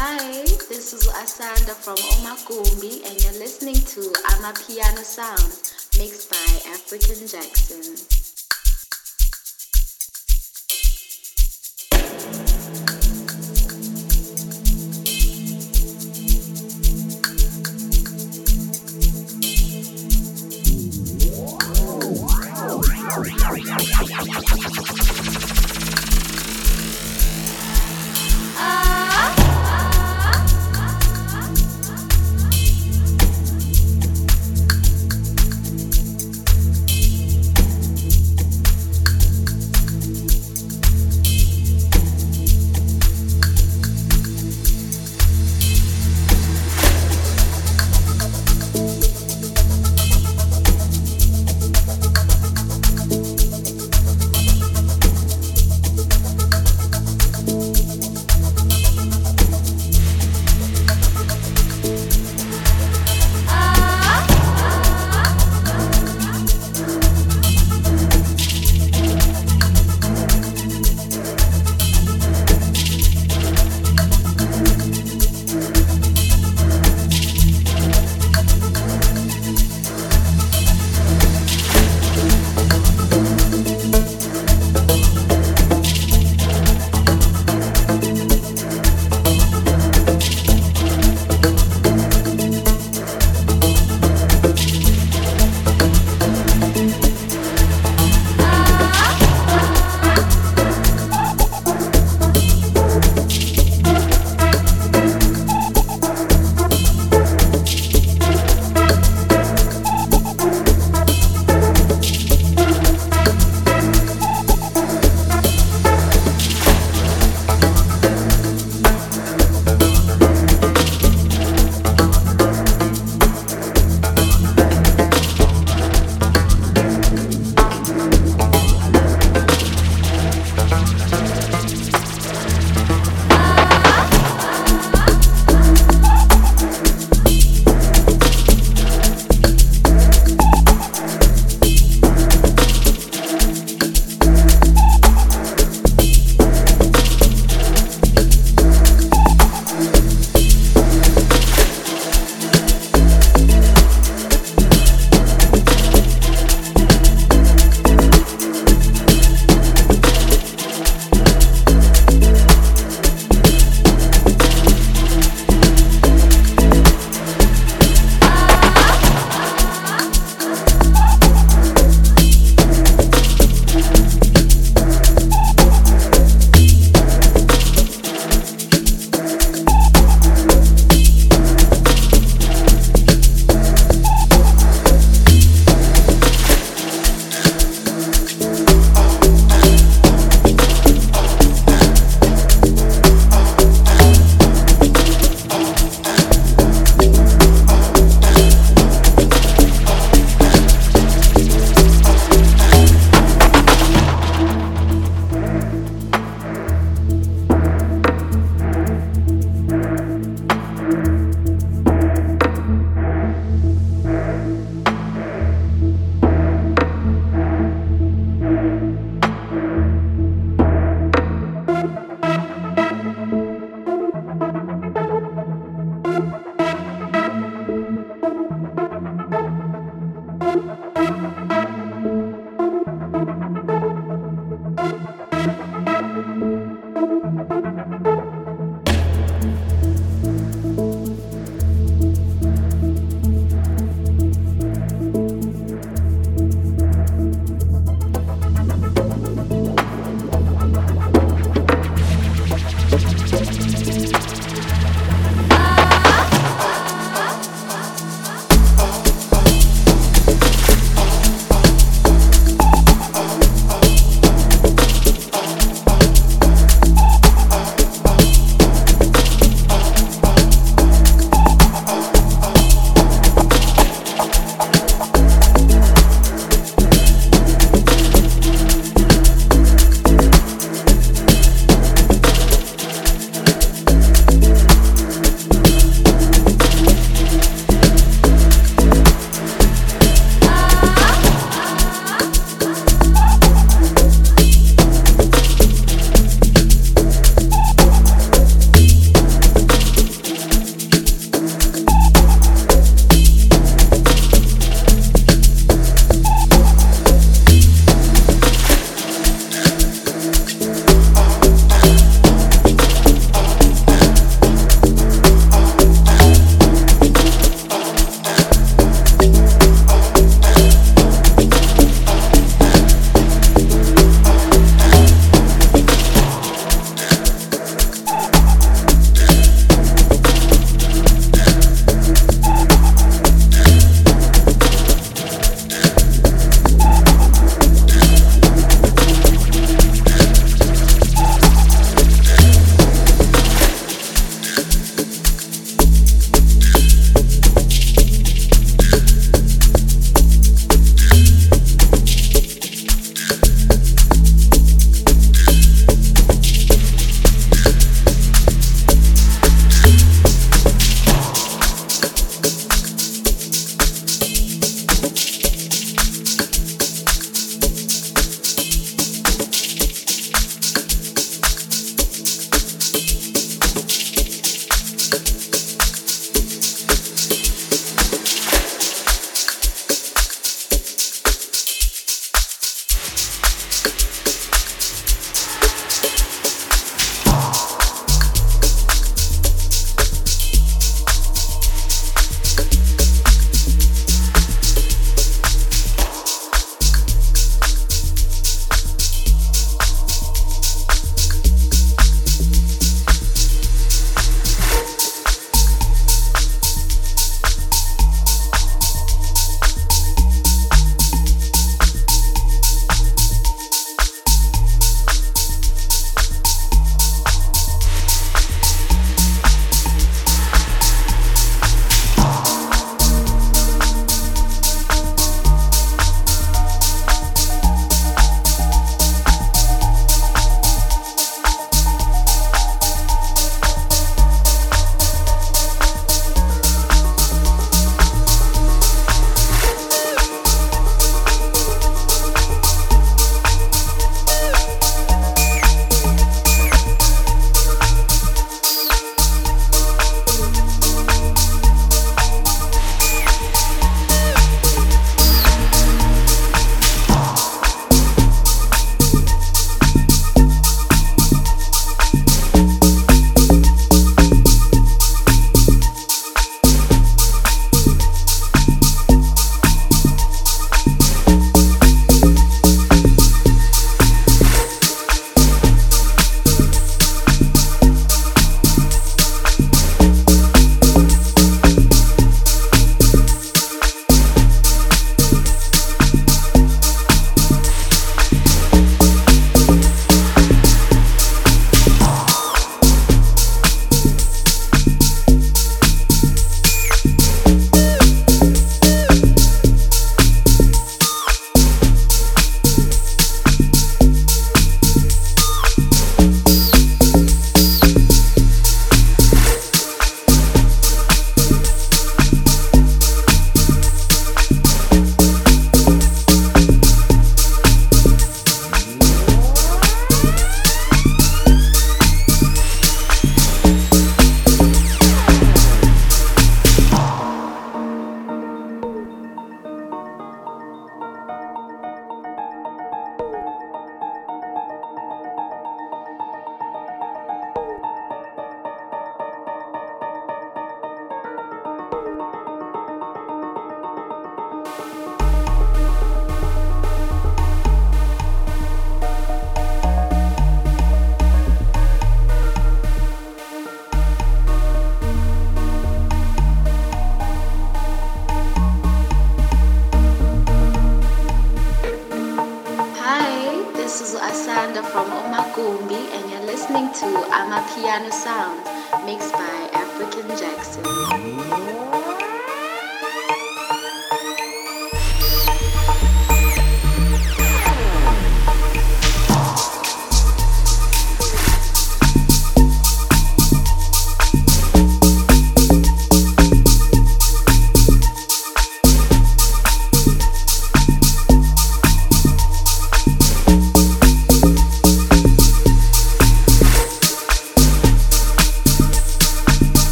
Hi, this is Asanda from Omagumbi, and you're listening to Amapiano Sound, mixed by African Jackson.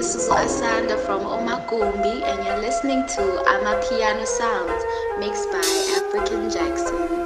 This is Asanda from Omagumbi, and you're listening to Amapiano Sounds, mixed by African Jackson.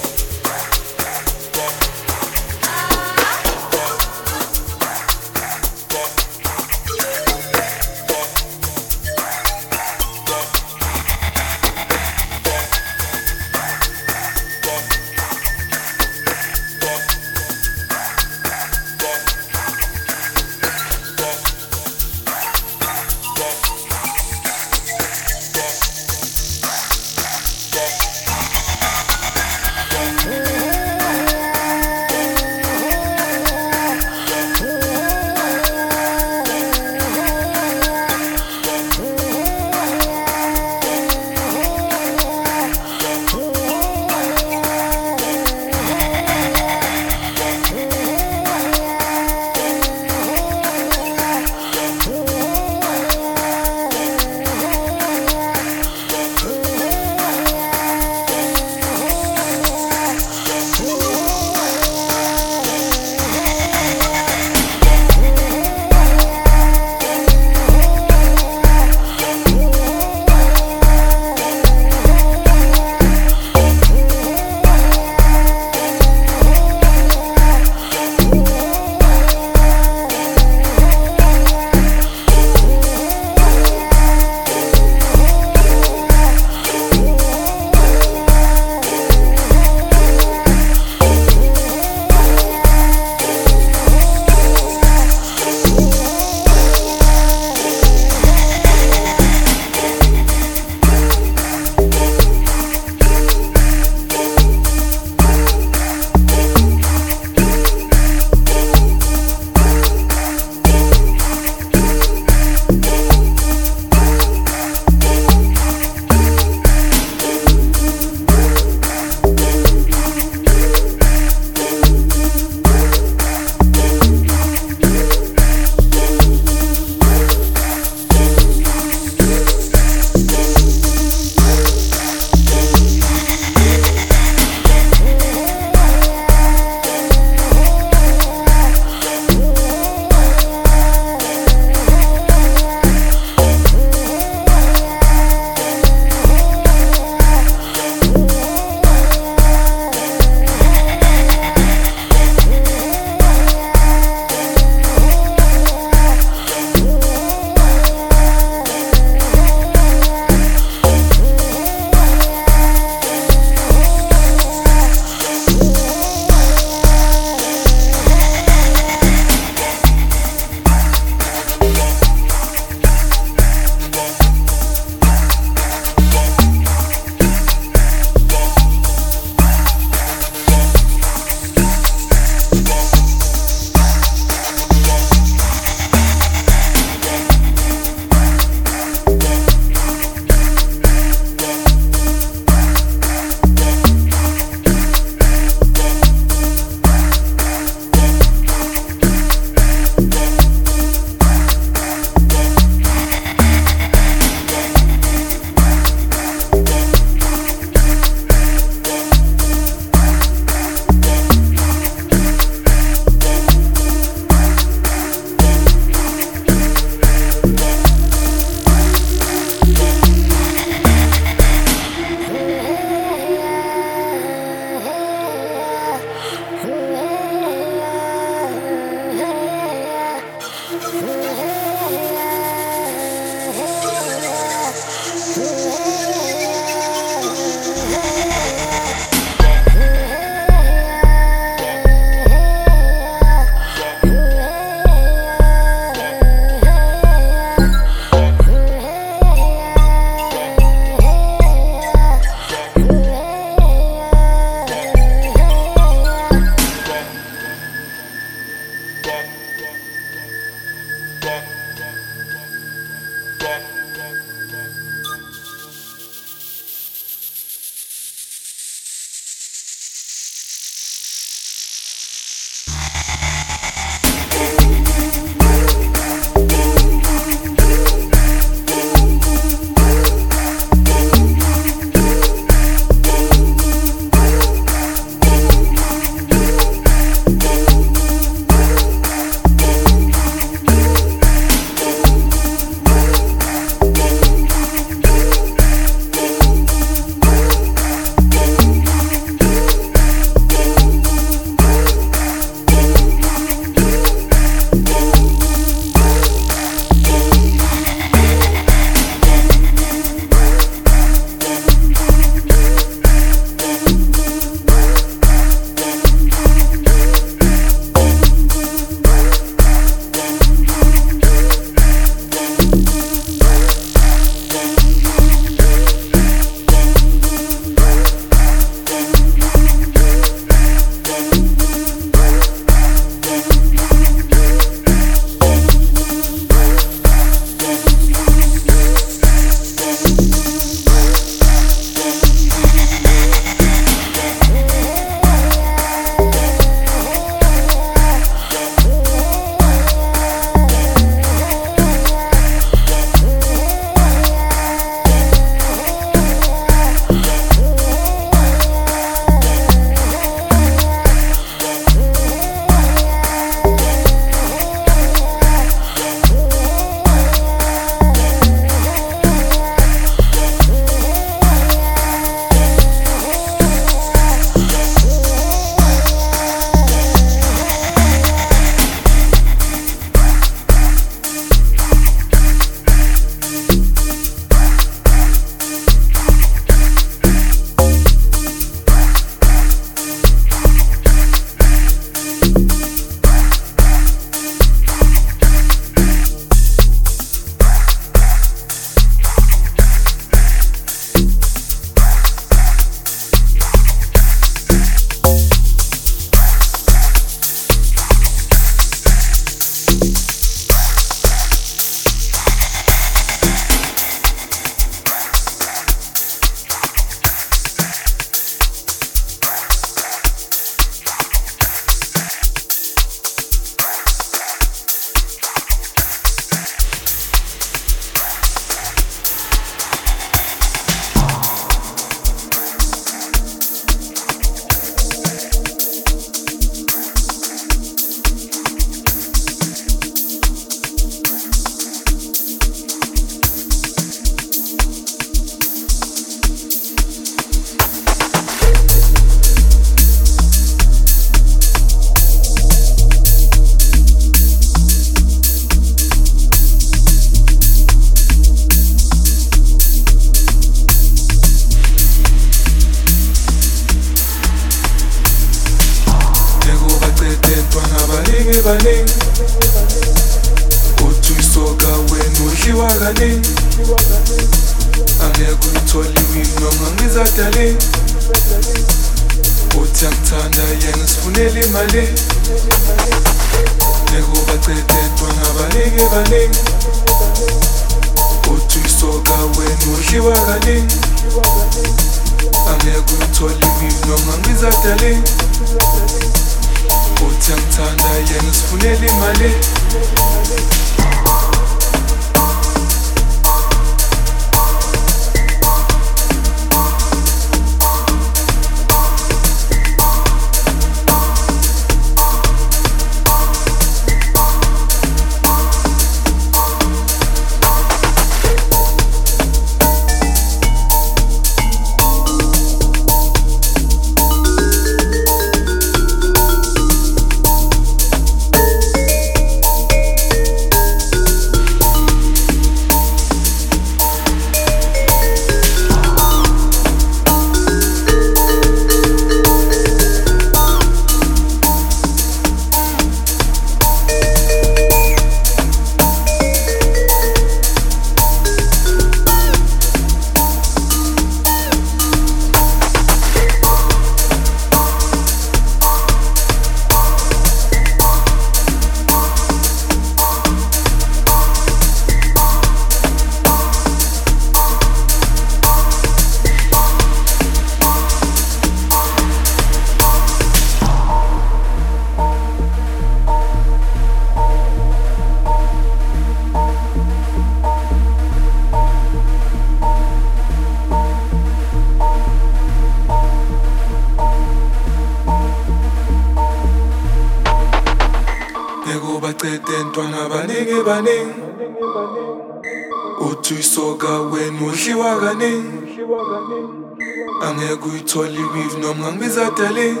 Angeke uyithole iwiv noma ngangibizadaleni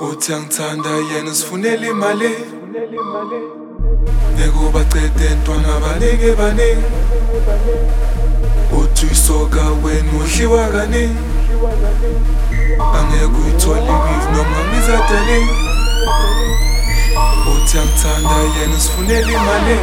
uthi angithanda yena sifunela imali. Nekubacede ntwana baningi baningi uthi uyisoka wena udliwa kaningi angeke uyithole iwiv noma ngangibizadaleni uthi angithanda yena sifunela imali.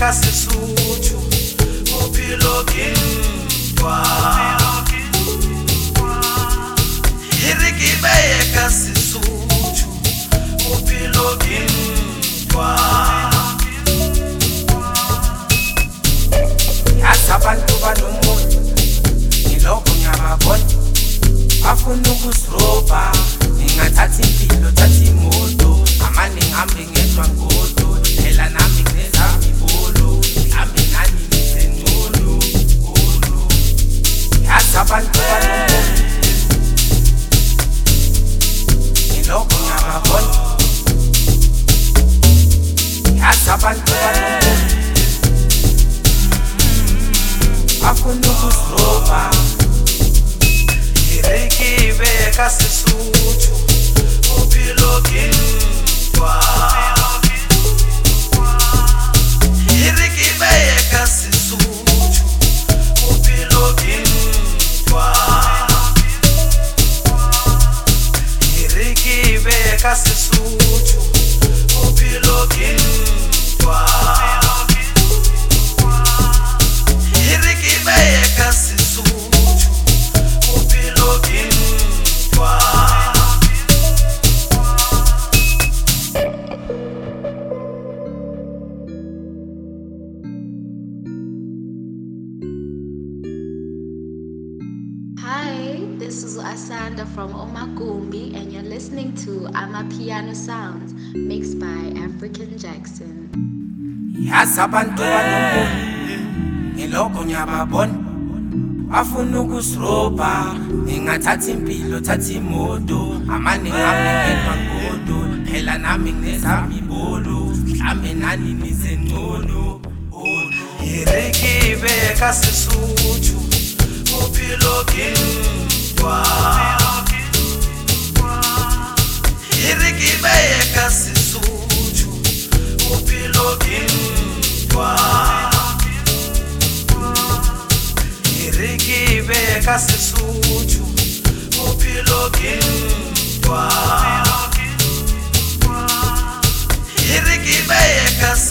Beye ka sesotho bophelo ke ntwa e re ke beye ka sesotho bophelo ke ntwa yazi abantu banomuntu ngilokho ngiyababona. Bafuna ukusirobha ngingathatha impilo thatha imoto. Amane ngihambe ngedwa ngodo. Trabalho com barulho E não com a mavola Trabalho com que Afundo com roupa Iriki beka sisutu Upiloginu Kasıs yazi abantu banomuntu ngilokho ngiyababona. Bafuna ukusirobha ngingathatha impilo thatha imoto. Amane ngihambe ngedwa ngodo phela nami nginezami ibolo. Mhlambe nani nizengcono olo e re ke kasi suchu upilogintwa irikibeye kasi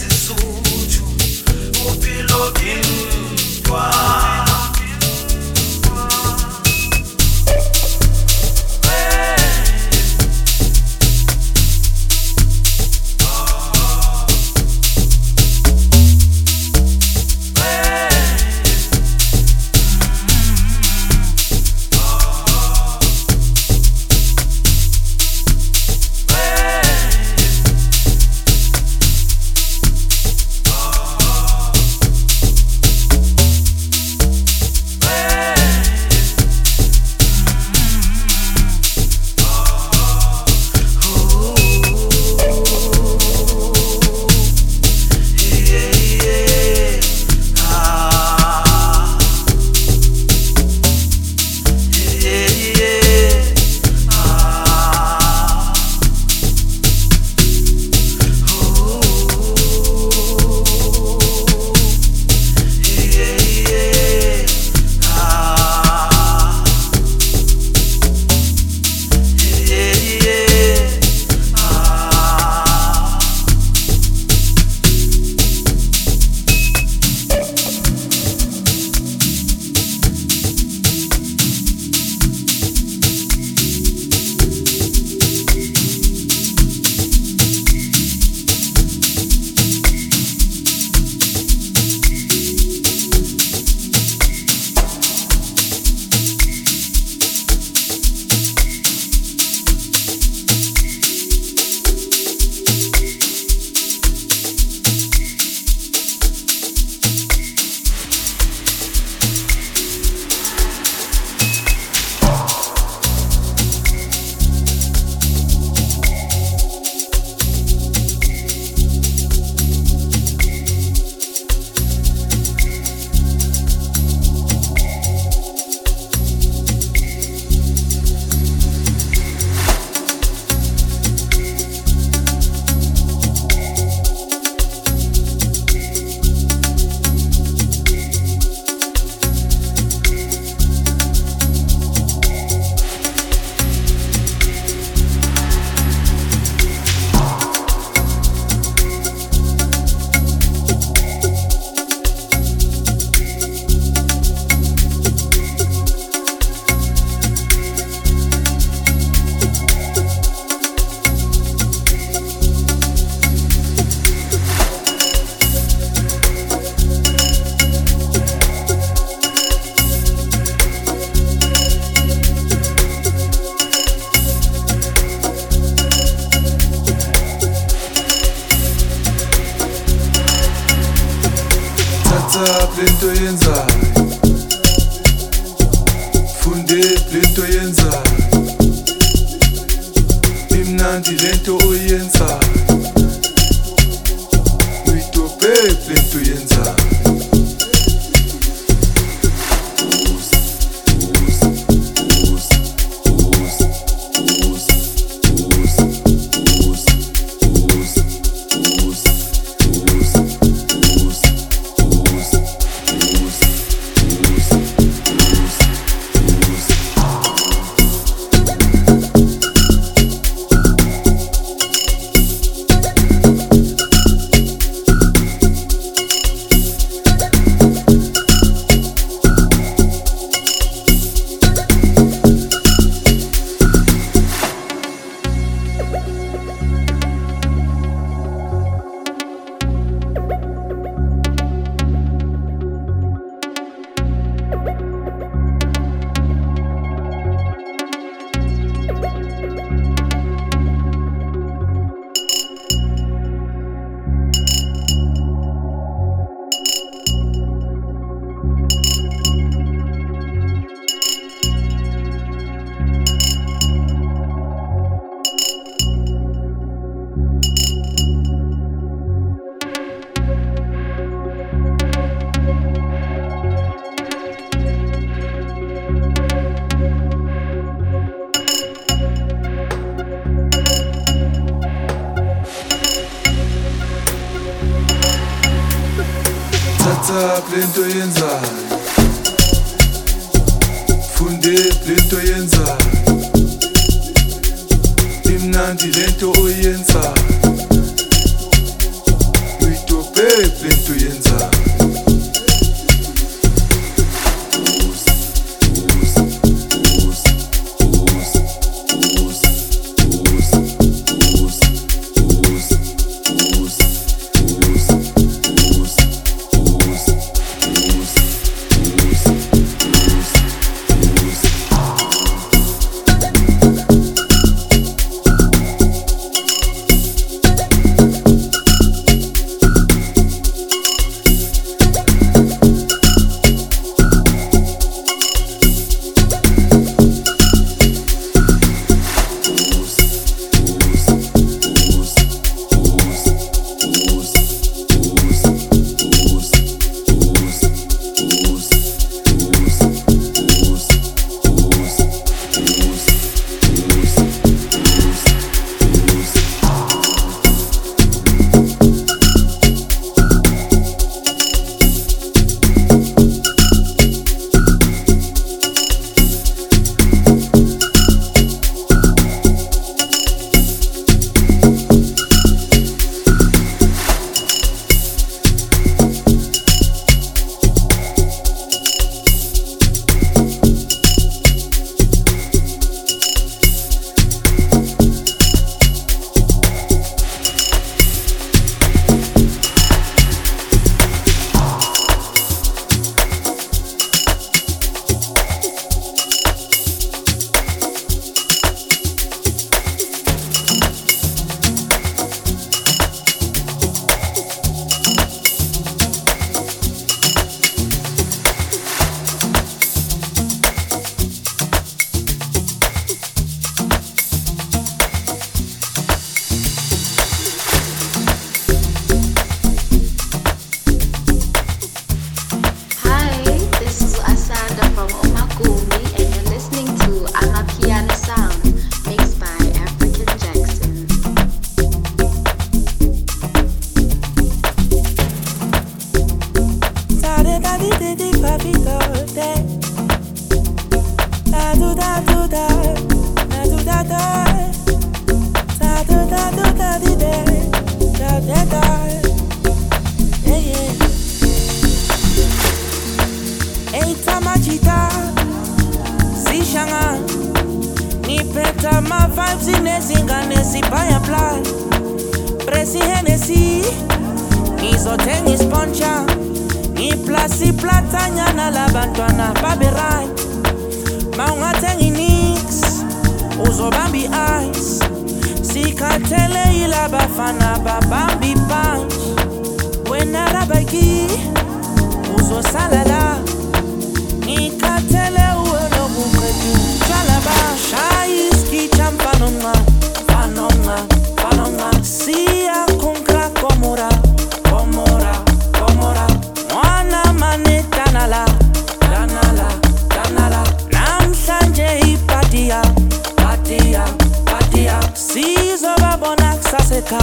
Sabona saseka,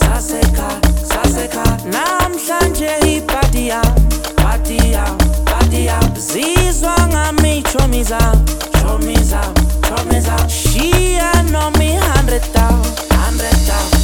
saseka, saseka. Namhlanje ipadia, padia, padia. Zizwa ngami chomiza, chomiza, chomiza. Shia no mi hundred thou, hundred thou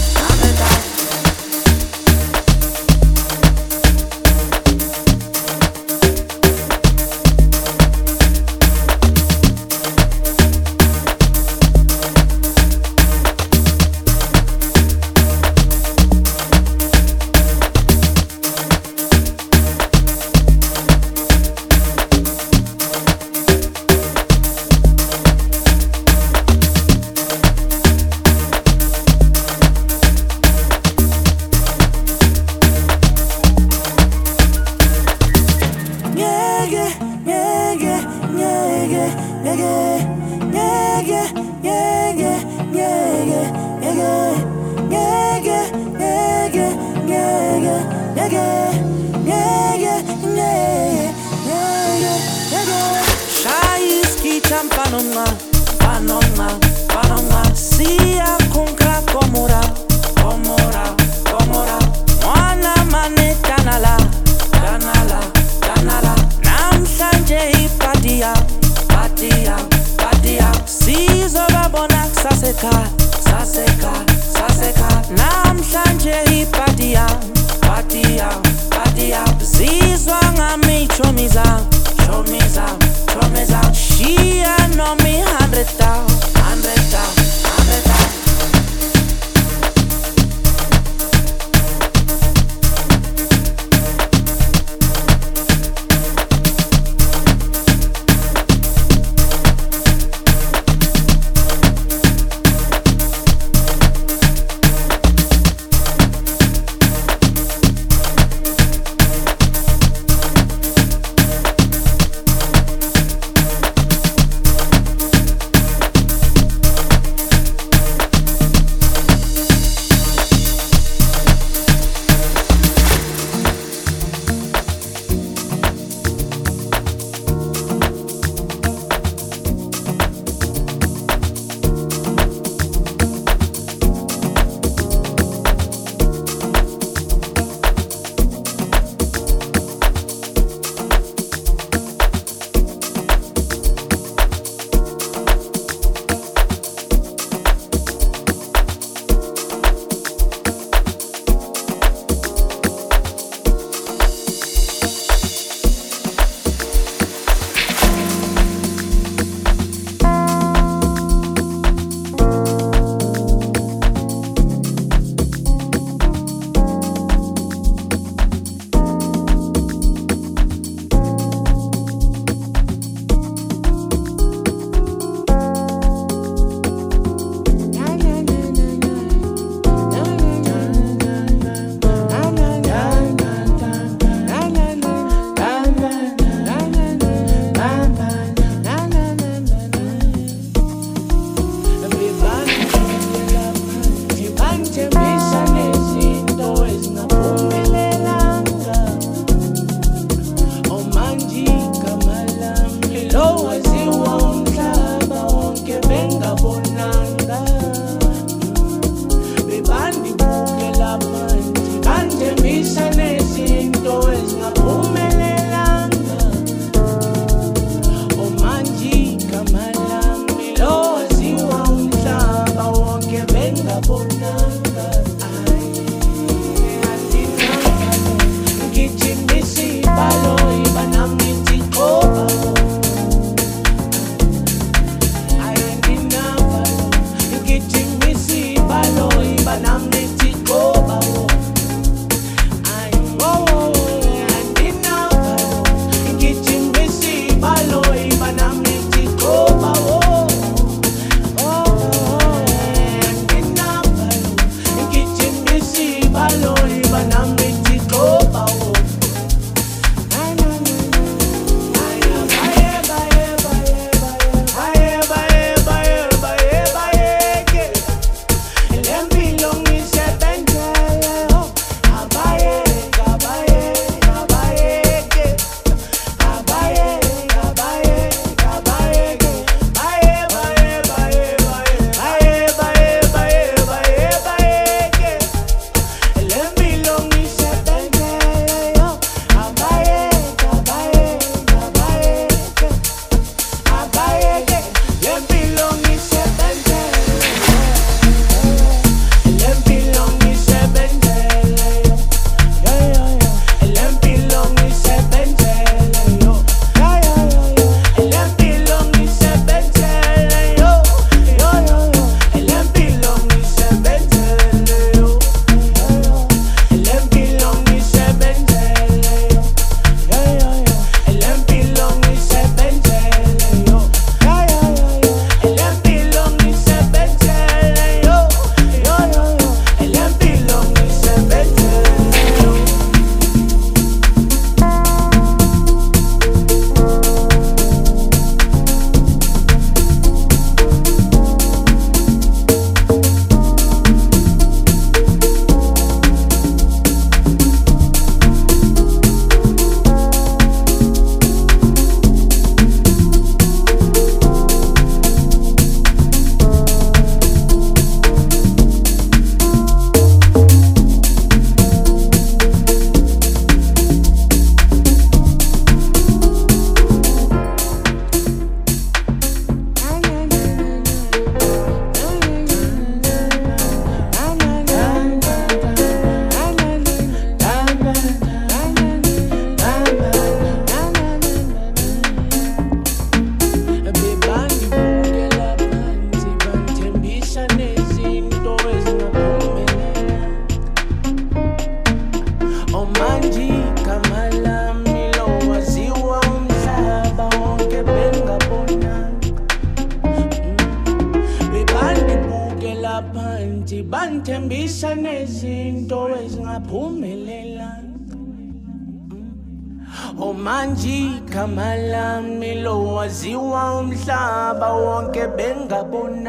tabon